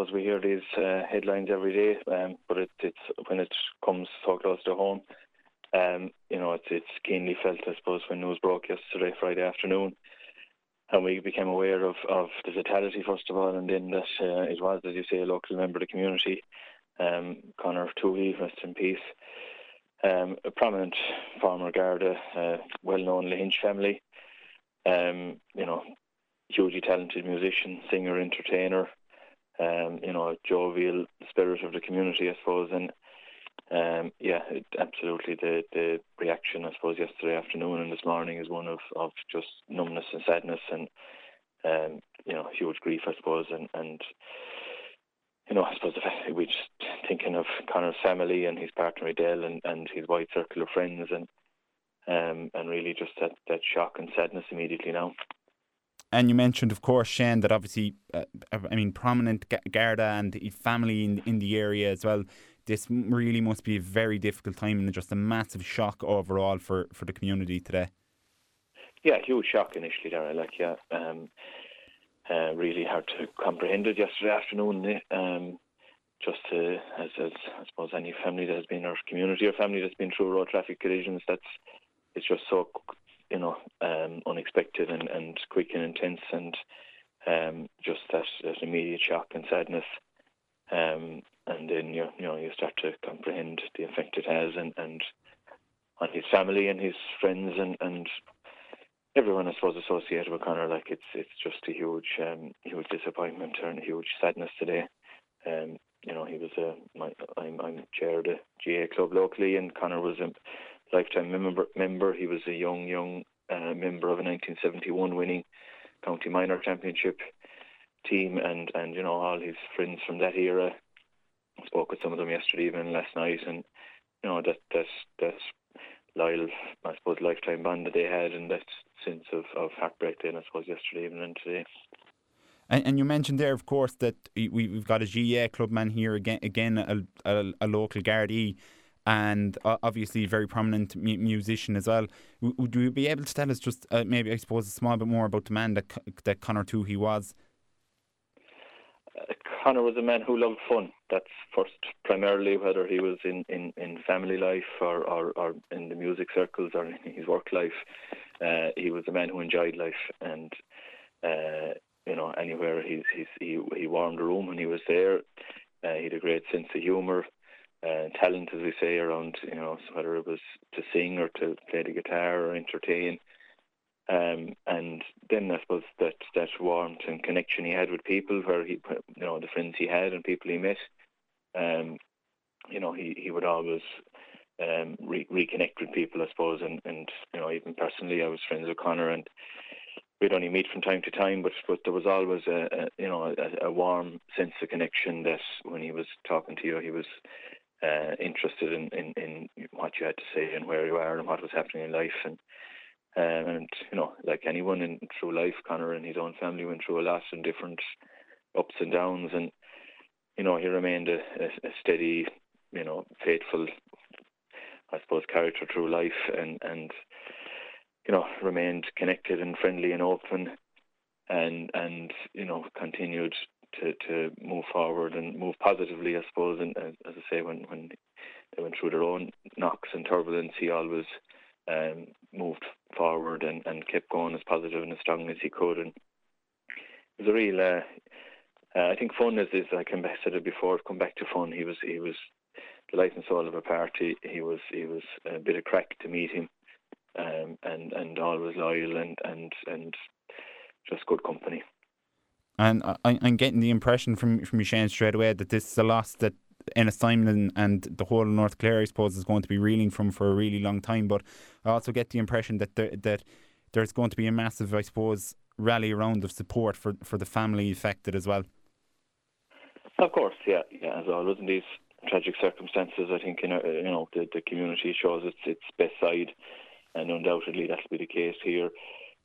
suppose we hear these uh, headlines every day, um, but it, it's when it comes so close to home, um, you know, it's it's keenly felt, I suppose, when news broke yesterday, Friday afternoon, and we became aware of, of the fatality first of all, and then that uh, it was, as you say, a local member of the community, um, Conor Toohey, rest in peace, um, a prominent former Garda, uh, well-known Lahinch family, um, you know, hugely talented musician, singer, entertainer, um, you know, jovial spirit of the community, I suppose, and um, yeah, it, absolutely. The the reaction, I suppose, yesterday afternoon and this morning is one of, of just numbness and sadness and um, you know huge grief, I suppose, and and you know I suppose the we just thinking of Conor's family and his partner Adele and, and his wide circle of friends and um, and really just that, that shock and sadness immediately now. And you mentioned, of course, Shane, that obviously, uh, I mean, prominent Garda and family in in the area as well this really must be a very difficult time and just a massive shock overall for, for the community today. Yeah, huge shock initially there. Like, yeah, um, uh, really hard to comprehend it yesterday afternoon. Eh, um, just to, as, as I suppose any family that has been or community or family that's been through road traffic collisions, that's it's just so you know um, unexpected and, and quick and intense, and um, just that, that immediate shock and sadness. Um, and then you know you start to comprehend the effect it has and and on his family and his friends and and everyone I suppose associated with Conor like it's it's just a huge um, huge disappointment and a huge sadness today um you know he was a my I'm I'm chair of the GAA club locally and Conor was a lifetime member member he was a young young uh, member of a 1971 winning county minor championship team and and you know all his friends from that era I spoke with some of them yesterday evening, last night, and you know that that that loyal, I suppose, lifetime bond that they had, and that sense of, of heartbreak. Then I suppose yesterday evening and today. And, and you mentioned there, of course, that we, we've got a GAA clubman here again, again a, a, a local Gardaí, and obviously a very prominent mu- musician as well. Would you be able to tell us just uh, maybe, I suppose, a small bit more about the man that that Conor Toohey was? Conor was a man who loved fun. That's first, primarily, whether he was in, in, in family life or, or, or in the music circles or in his work life. Uh, he was a man who enjoyed life, and uh, you know, anywhere he's, he's, he he warmed the room when he was there. Uh, he had a great sense of humour, uh, talent, as we say, around you know whether it was to sing or to play the guitar or entertain. Um, and then I suppose that that warmth and connection he had with people, where he, you know, the friends he had and people he met, um, you know, he, he would always um, re- reconnect with people, I suppose, and, and you know, even personally, I was friends with Conor, and we'd only meet from time to time, but but there was always a, a you know a, a, warm sense of connection that when he was talking to you, he was uh, interested in, in in what you had to say and where you are and what was happening in life, and um, and you know, like anyone in through life, Conor and his own family went through a lot and different ups and downs, and you know, he remained a, a, a steady, you know, faithful, I suppose, character through life, and and you know, remained connected and friendly and open, and and you know, continued to to move forward and move positively, I suppose. And as, I say, when when they went through their own knocks and turbulence, he always um, moved forward and, and kept going as positive and as strong as he could. And it was a real. Uh, uh, I think fun is, is like I said it before. Come back to fun. He was he was the life and soul of a party. He was he was a bit of crack to meet him, um, and and always loyal and and and just good company. And I, I'm getting the impression from from you, Shane, straight away that this is a loss that Ennistymon and the whole of North Clare, I suppose, is going to be reeling from for a really long time. But I also get the impression that there, that there's going to be a massive, I suppose, rally around of support for, for the family affected as well. Of course, yeah, yeah. As always in these tragic circumstances, I think you know, uh, you know the, the community shows its its best side, and undoubtedly that'll be the case here.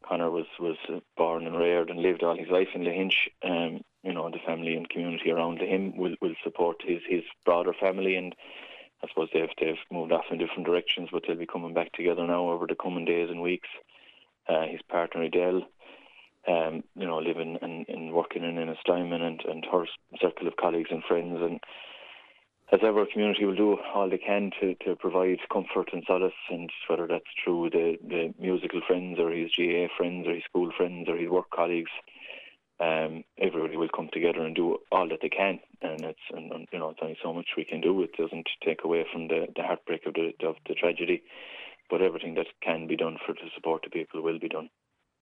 Conor was was born and reared and lived all his life in Lahinch. Um, you know, the family and community around him will will support his his broader family, and I suppose they've they've moved off in different directions, but they'll be coming back together now over the coming days and weeks. Uh, his partner Adele, um, you know, living and, and working in Ennistymon and, and her circle of colleagues and friends. And as ever, community will do all they can to, to provide comfort and solace, and whether that's through the, the musical friends or his GAA friends or his school friends or his work colleagues. Um, everybody will come together and do all that they can, and it's and, and you know it's only so much we can do. It doesn't take away from the, the heartbreak of the of the tragedy, but everything that can be done for to support the people will be done.